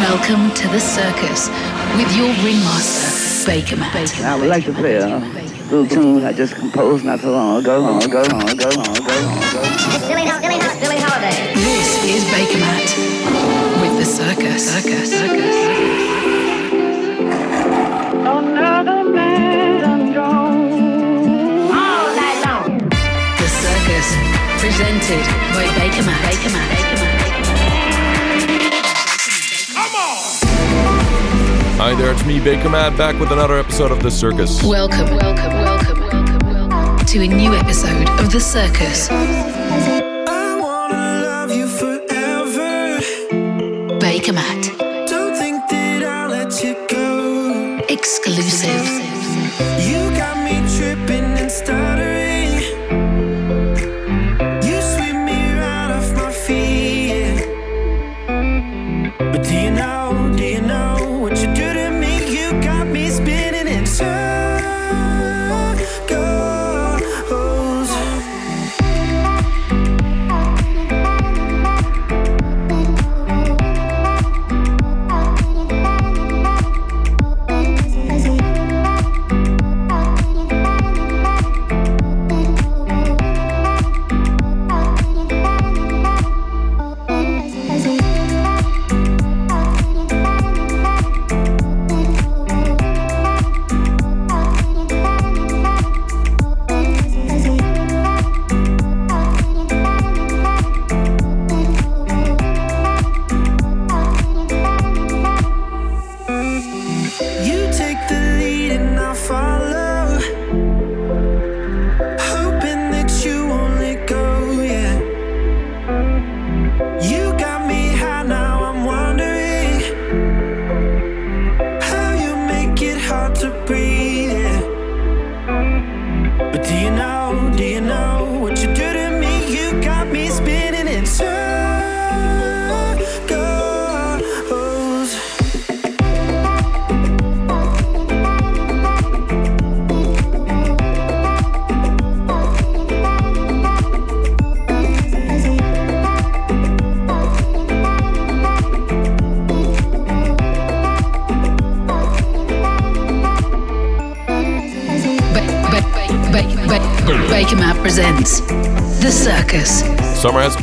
Welcome to the circus with your ringmaster, Bakermat. I would like to play a little tune I just composed not so long ago, long ago, long ago, long ago, long ago. Billy, Billy, Billy Holiday. This is Bakermat with the circus. Circus. Circus. Another man done. All night long. The circus presented by Bakermat. Baker Matt. Hi there, it's me, Bakermat, back with another episode of The Circus. Welcome, welcome, welcome, welcome, welcome to a new episode of the circus. I wanna love you forever. Bakermat. Don't think that I'll let you go. Exclusive. You got me tripping and stuttering.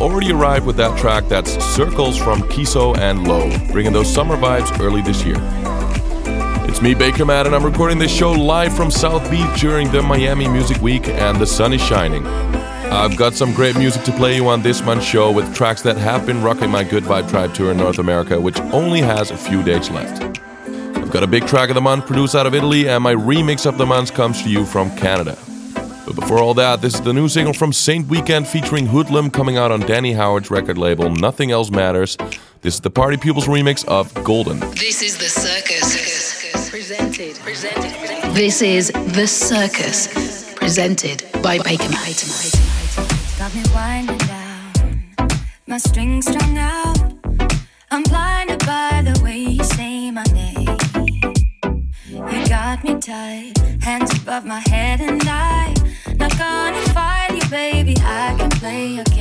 Already arrived with that track that's Circles from Kiso and Loe, bringing those summer vibes early this year. It's me, Bakermat, and I'm recording this show live from South Beach during the Miami Music Week, and the sun is shining. I've got some great music to play you on this month's show with tracks that have been rocking my Good Vibe Tribe tour in North America, which only has a few dates left. I've got a big track of the month produced out of Italy, and my remix of the month comes to you from Canada. But before all that, this is the new single from Saint Weekend featuring Hoodlem coming out on Danny Howard's record label Nothing Else Matters. This is the Party Pupils remix of Golden. This is The Circus. Presented. Presented. This is The Circus. Presented by Baker Matt. Got me winding down, my strings strung out. I'm blinded by the way you say my name. You got me tight, hands above my head, and I Can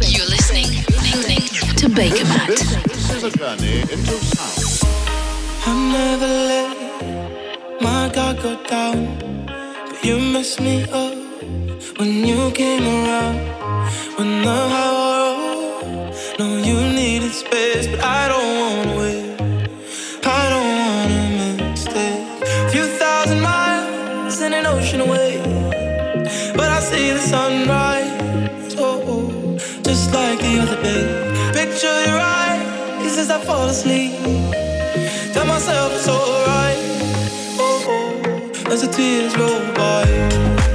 You're listening to Bakermat. this, this is a journey into sound. I never let my guard go down, but you messed me up when you came around. When the high road, no, you needed space, but I don't wanna wait. I don't wanna mistake. Few thousand miles and an ocean away, but I see the sunrise. Other day. Picture your eyes as I fall asleep. Tell myself it's alright. Oh, oh, as the tears roll by.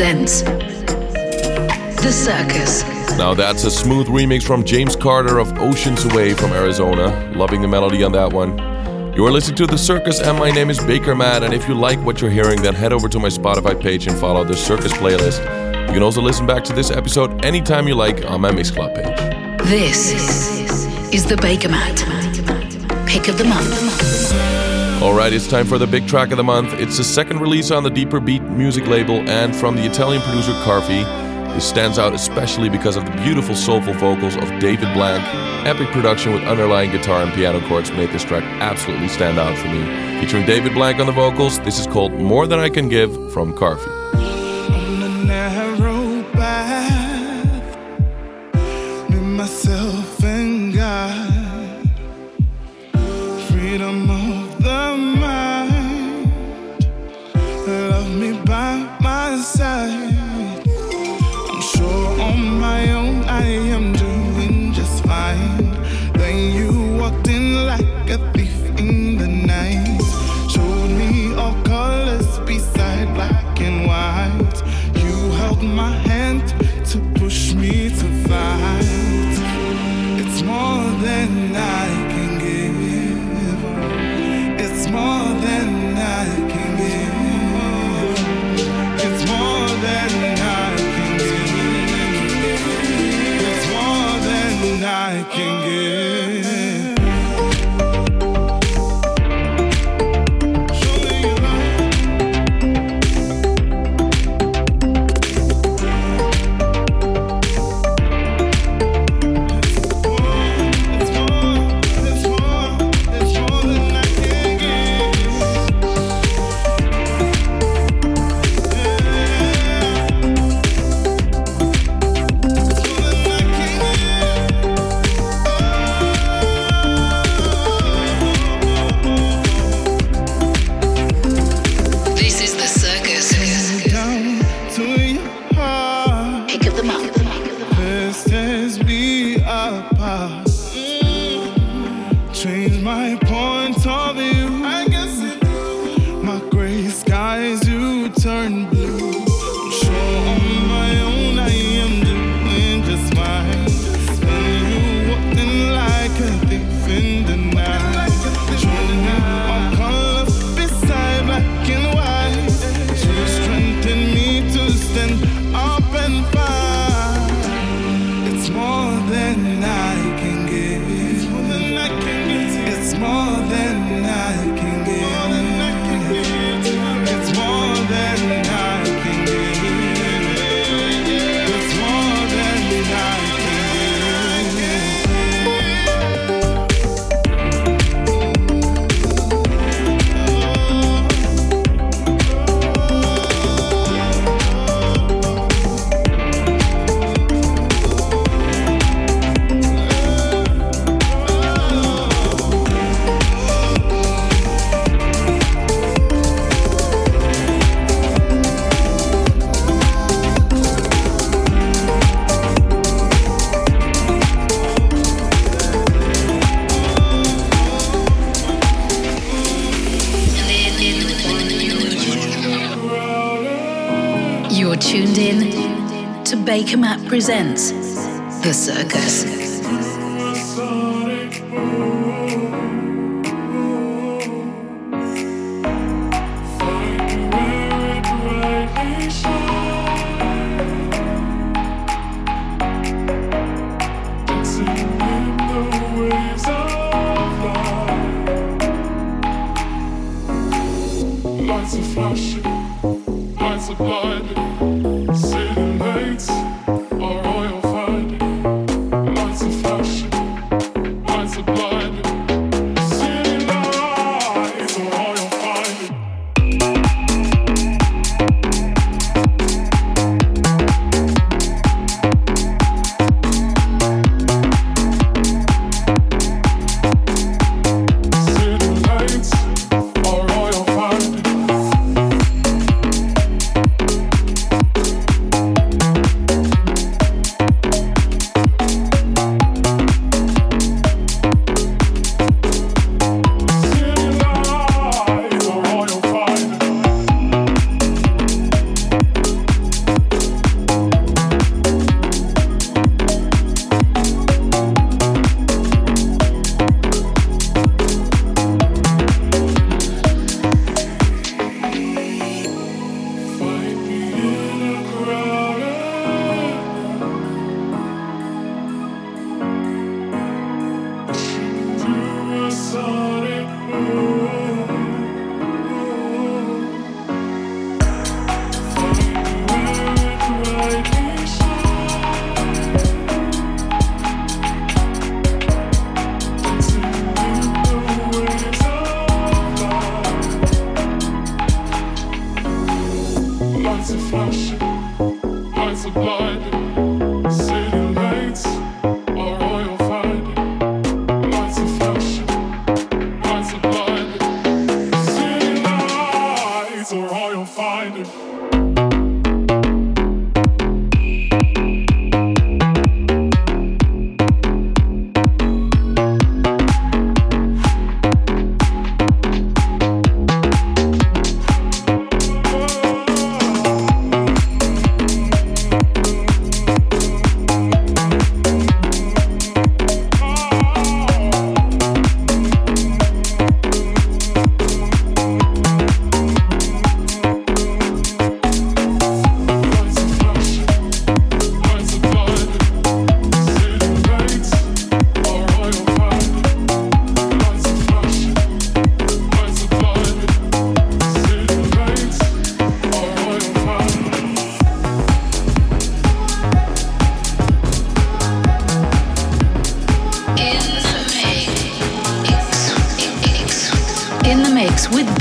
presents The Circus. Now that's a smooth remix from James Carter of Oceans Away from Arizona. Loving the melody on that one. You are listening to The Circus, and my name is Bakermat. And if you like what you're hearing, then head over to my Spotify page and follow The Circus playlist. You can also listen back to this episode anytime you like on my Mixcloud page. This is The Bakermat Pick of the Month. All right, it's time for the big track of the month. It's the second release on the Deeper Beat music label and from the Italian producer Kharfi. This stands out especially because of the beautiful soulful vocals of David Blank. Epic production with underlying guitar and piano chords made this track absolutely stand out for me. Featuring David Blank on the vocals, this is called More Than I Can Give from Kharfi. The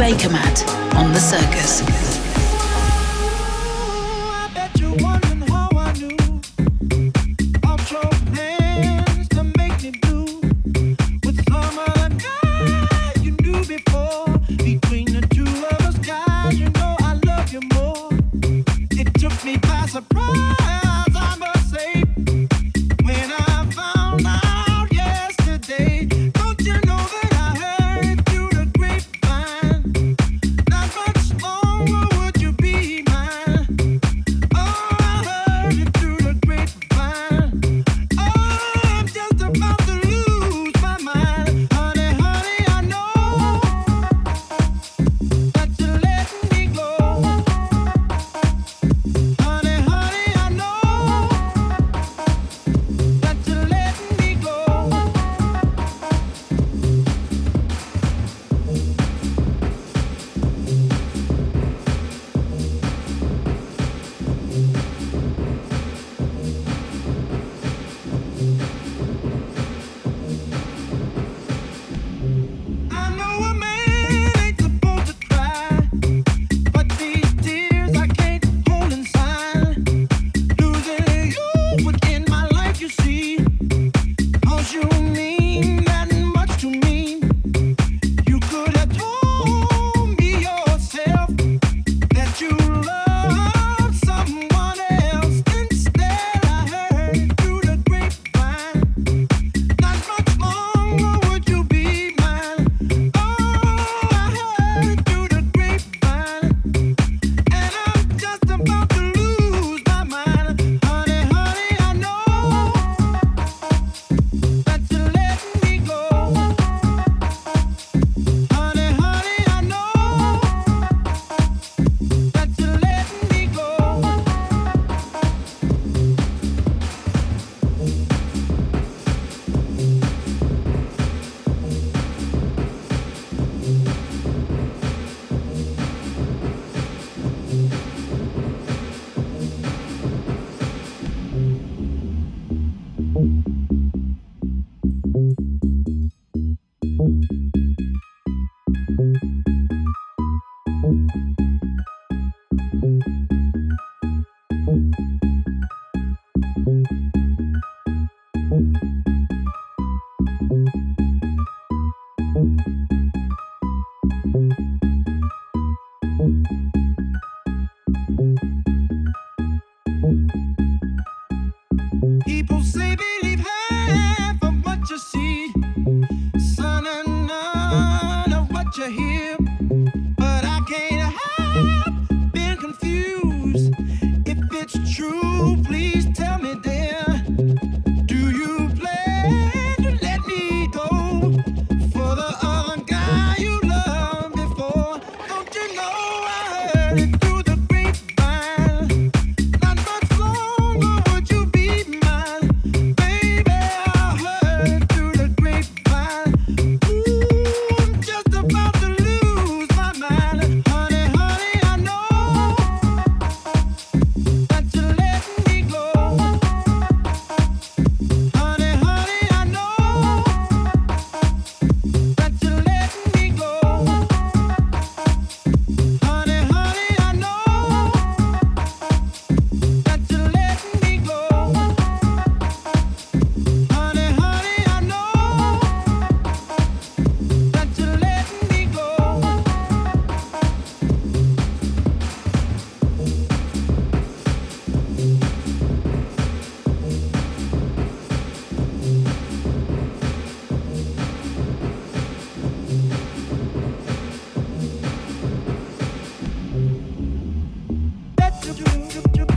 Bakermat on The Circus.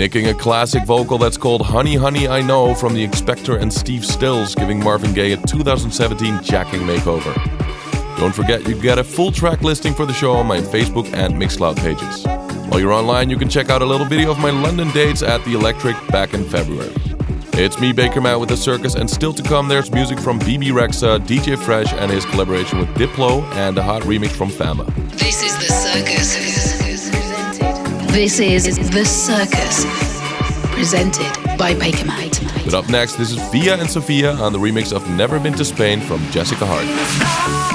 Nicking a classic vocal that's called Honey Honey I Know from the Inspector and Steve Styls, giving Marvin Gaye a 2017 jacking makeover. Don't forget you get a full track listing for the show on my Facebook and Mixcloud pages. While you're online, you can check out a little video of my London dates at the Electric back in February. It's me, Bakermat, with the circus, and still to come, there's music from Bebe Rexha, DJ Fresh, and his collaboration with Diplo, and a hot remix from Famba. This is the circus. This is the circus. Presented by Bakermat. But up next, this is Via and Sofia on the remix of Never Been to Spain from Jessica Hart.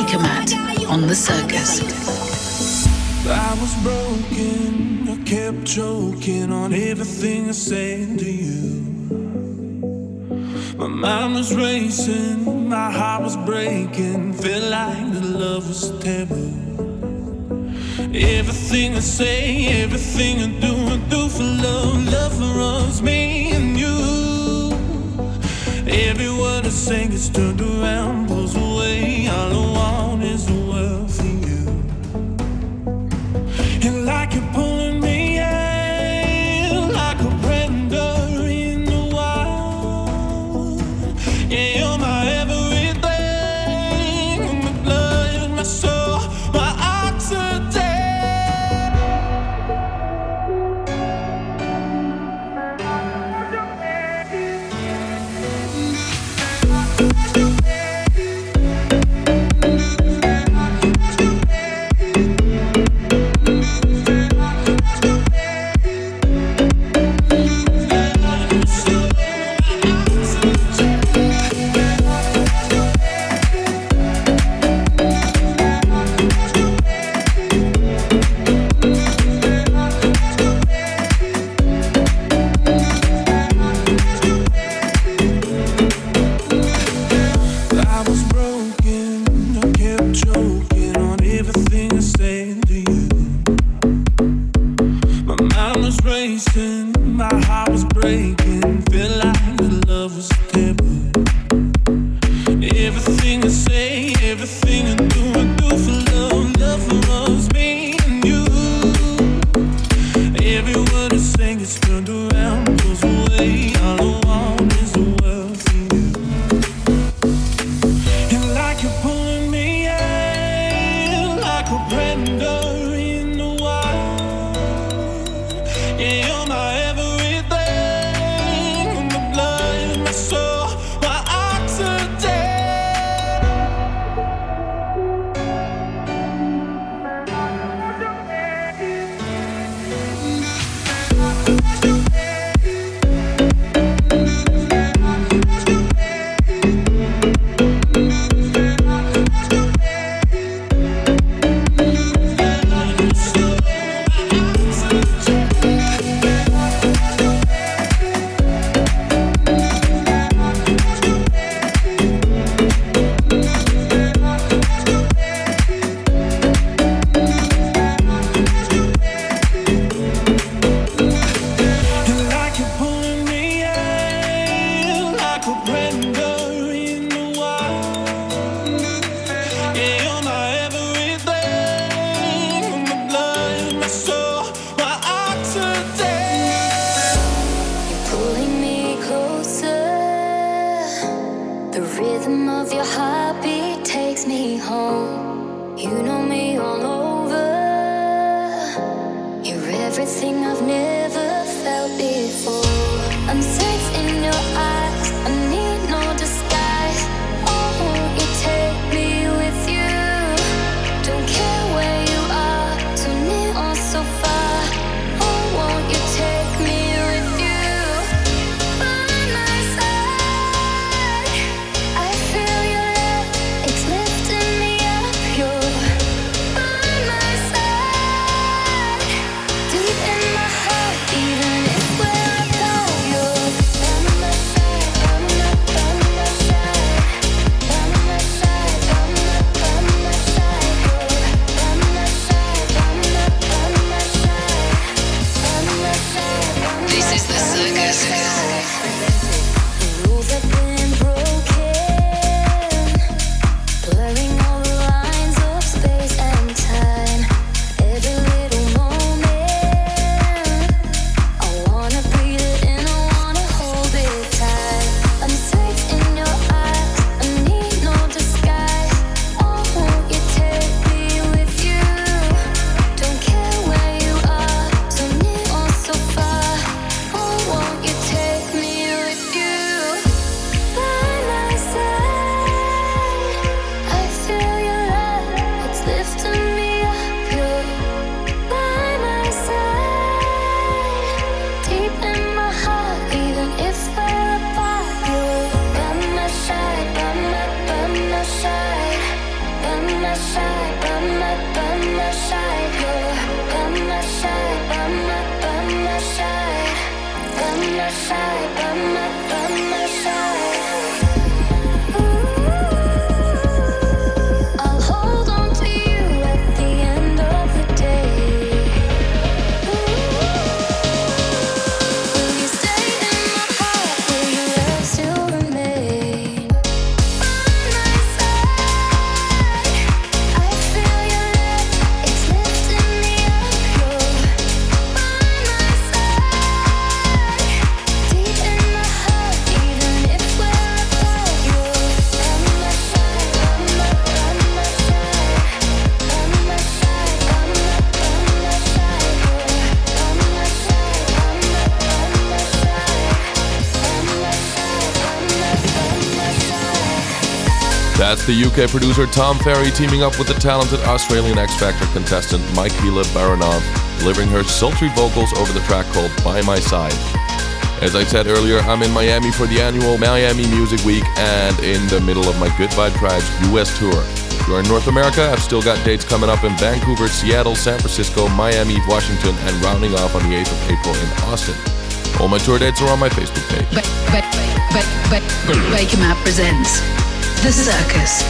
Bakermat on the circus. I was broken, I kept choking on everything I said to you. My mind was racing, my heart was breaking, felt like the love was taboo. Everything I say, everything I do, I do for love. Love runs me and you. Every word I sing is turned around all I want is world for you. And like you point the UK producer Tom Ferry teaming up with the talented Australian X Factor contestant Michaela Baranov, delivering her sultry vocals over the track called By My Side. As I said earlier, I'm in Miami for the annual Miami Music Week and in the middle of my Goodbye, Tribes US tour. If you're in North America, I've still got dates coming up in Vancouver, Seattle, San Francisco, Miami, Washington, and rounding off on the 8th of April in Austin. All my tour dates are on my Facebook page. But, but, but, but, but but presents the Circus.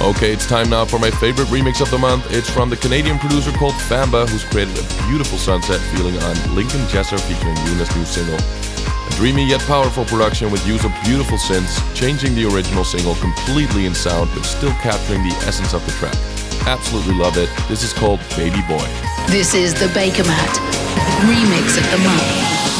Okay, it's time now for my favorite remix of the month. It's from the Canadian producer called Famba, who's created a beautiful sunset feeling on Lincoln Jesser featuring Yuna's new single. A dreamy yet powerful production with use of beautiful synths, changing the original single completely in sound but still capturing the essence of the track. Absolutely love it. This is called Baby Boy. This is the Bakermat Remix of the Month.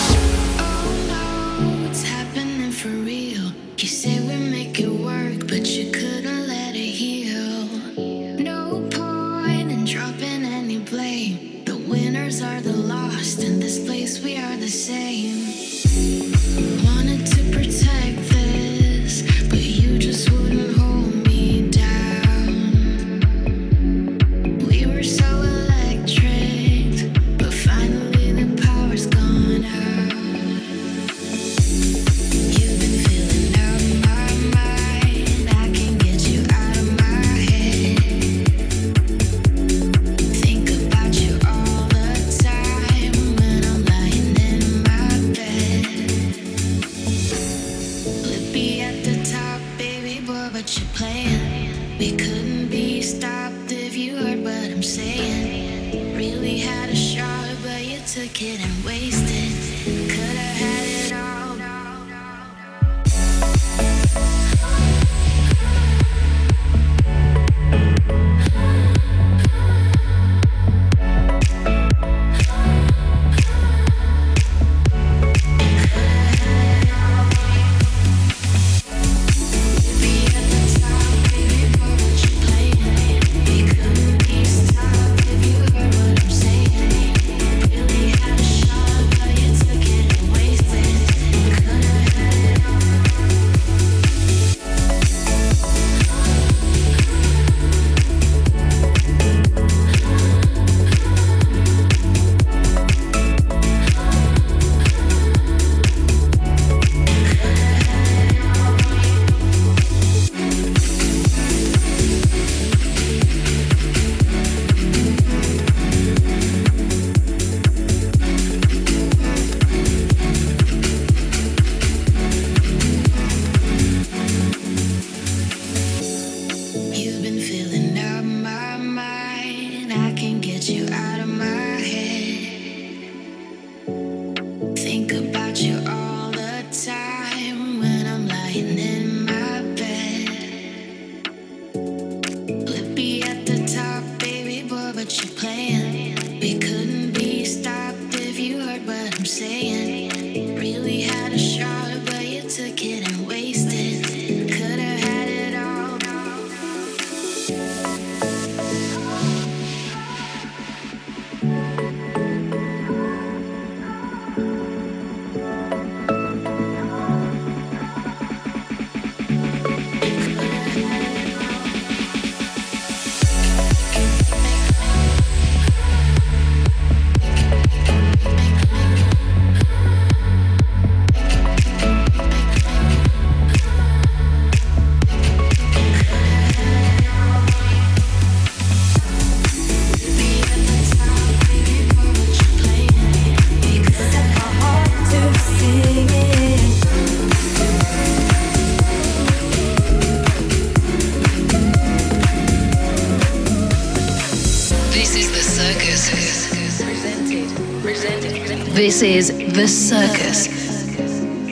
This is The Circus,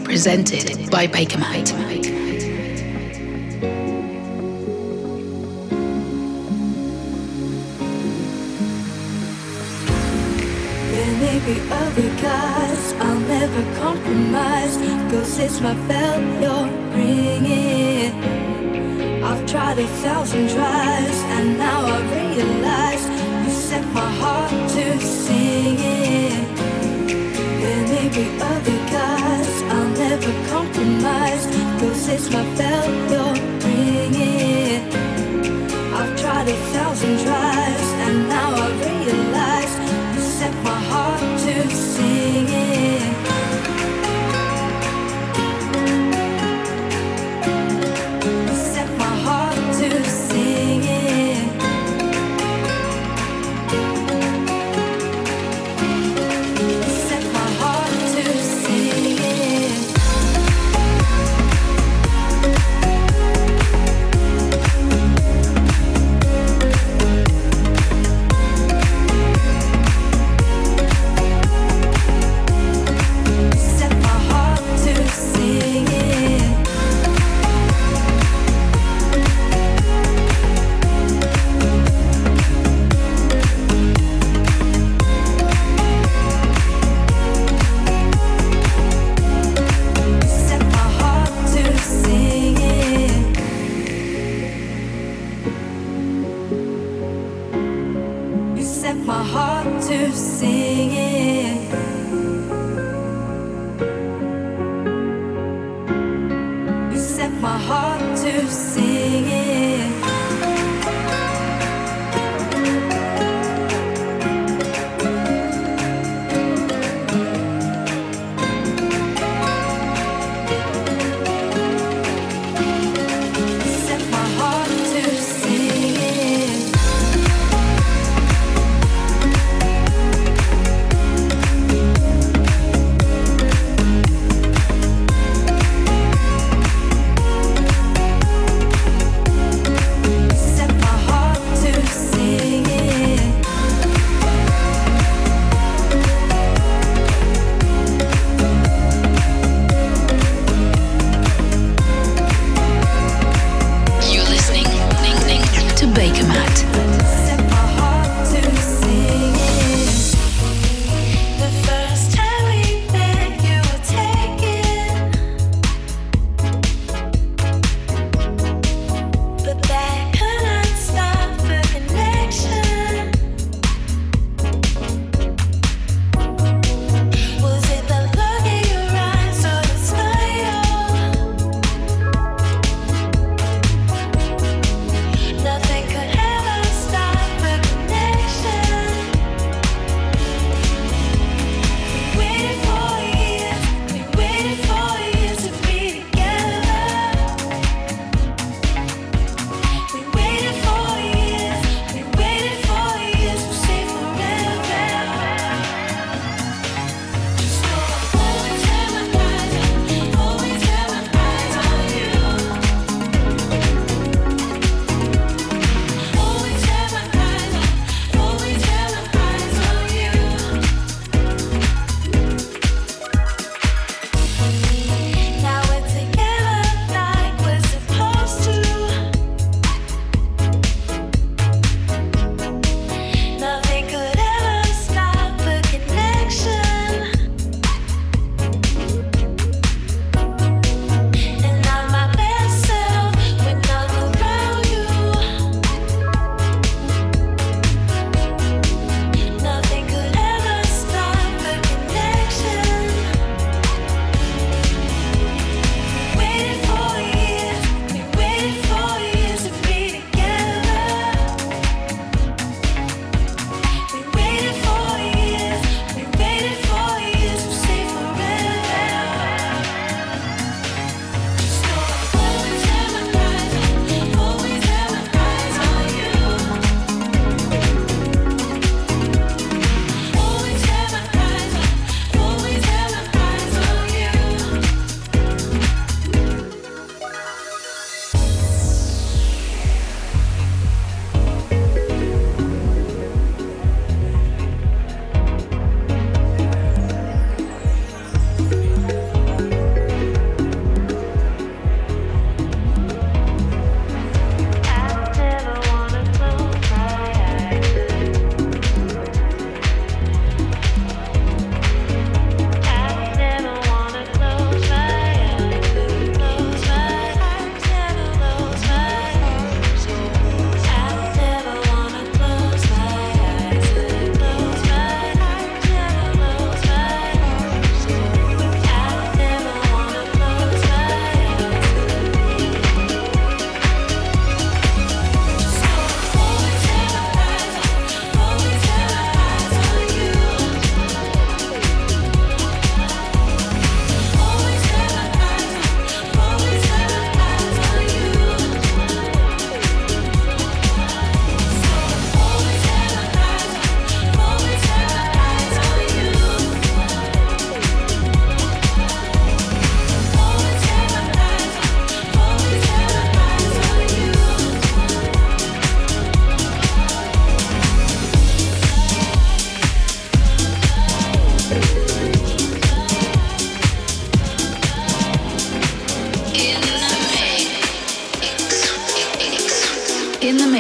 presented by Bakermat. Thousand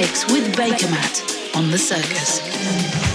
mix with Bakermat on the circus.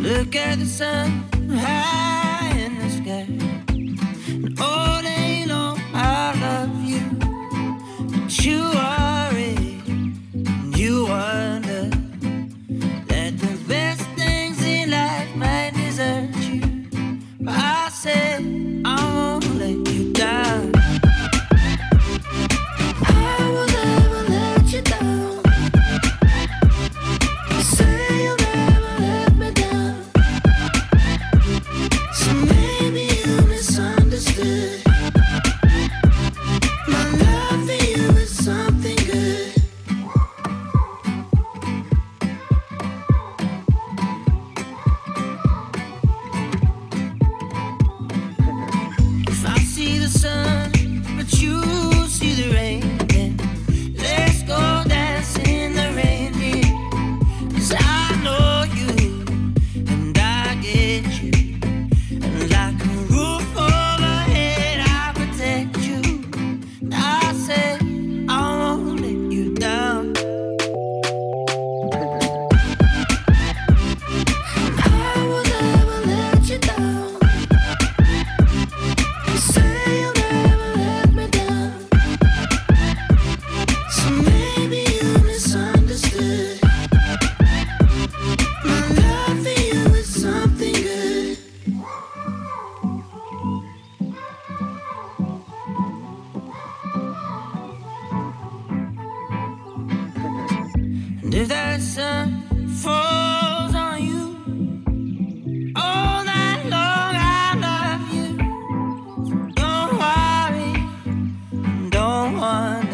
Look at the sun high. someone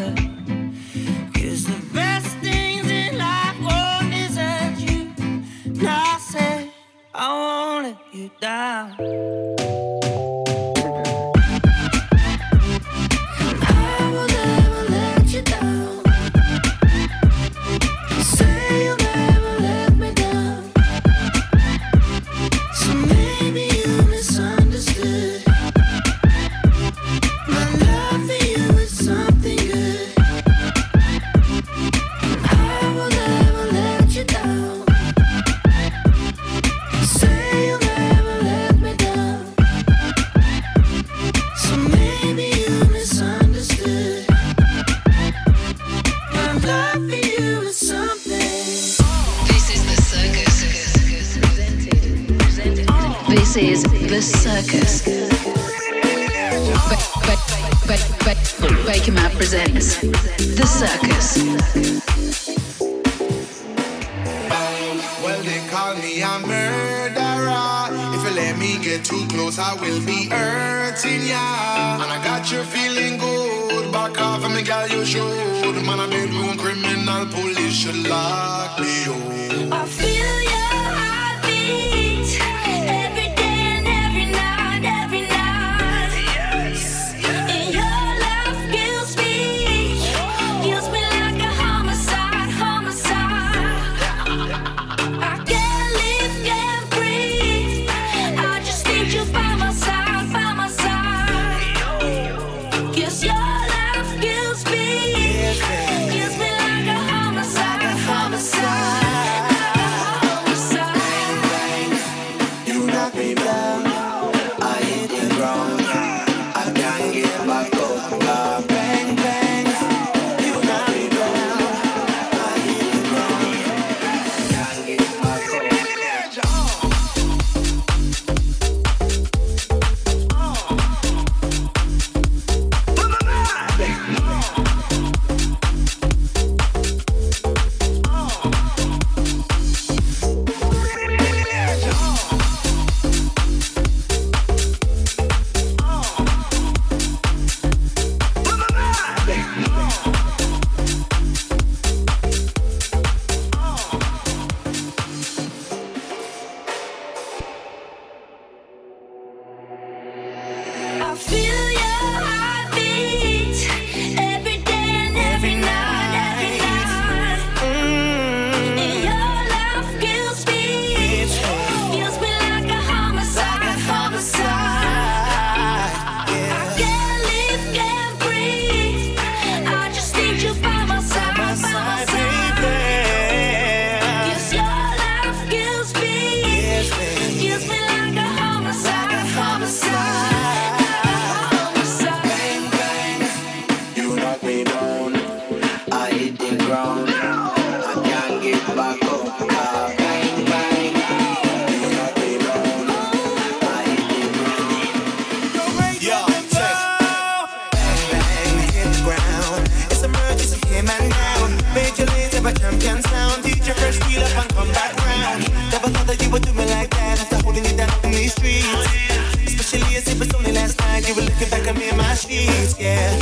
me in my sheets, yeah.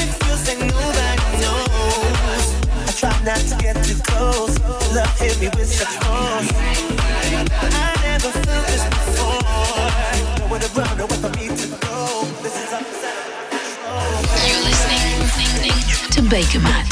It feels like nobody knows. I try not to get too close. Love hit me with such force. I never felt this before. Nowhere to run, nowhere for me to go. This is You're listening to Bakermat.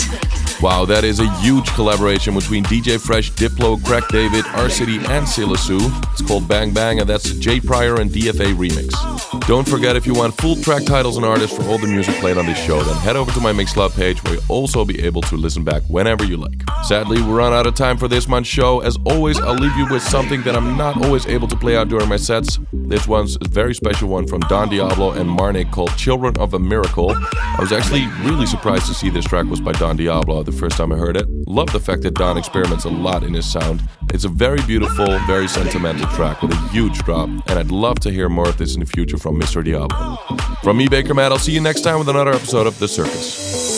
Wow, that is a huge collaboration between DJ Fresh, Diplo, Craig David, R City, and Selah Sue. It's called Bang Bang, and that's a Jay Pryor and DFA remix. Don't forget if you want full track titles and artists for all the music played on this show, then head over to my Mixcloud page where you'll also be able to listen back whenever you like. Sadly, we run out of time for this month's show. As always, I'll leave you with something that I'm not always able to play out during my sets. This one's a very special one from Don Diablo and Marnik called Children of a Miracle. I was actually really surprised to see this track was by Don Diablo the first time I heard it. Love the fact that Don experiments a lot in his sound. It's a very beautiful, very sentimental track with a huge drop, and I'd love to hear more of this in the future from Mr. Diablo. From me, Bakermat, I'll see you next time with another episode of The Circus.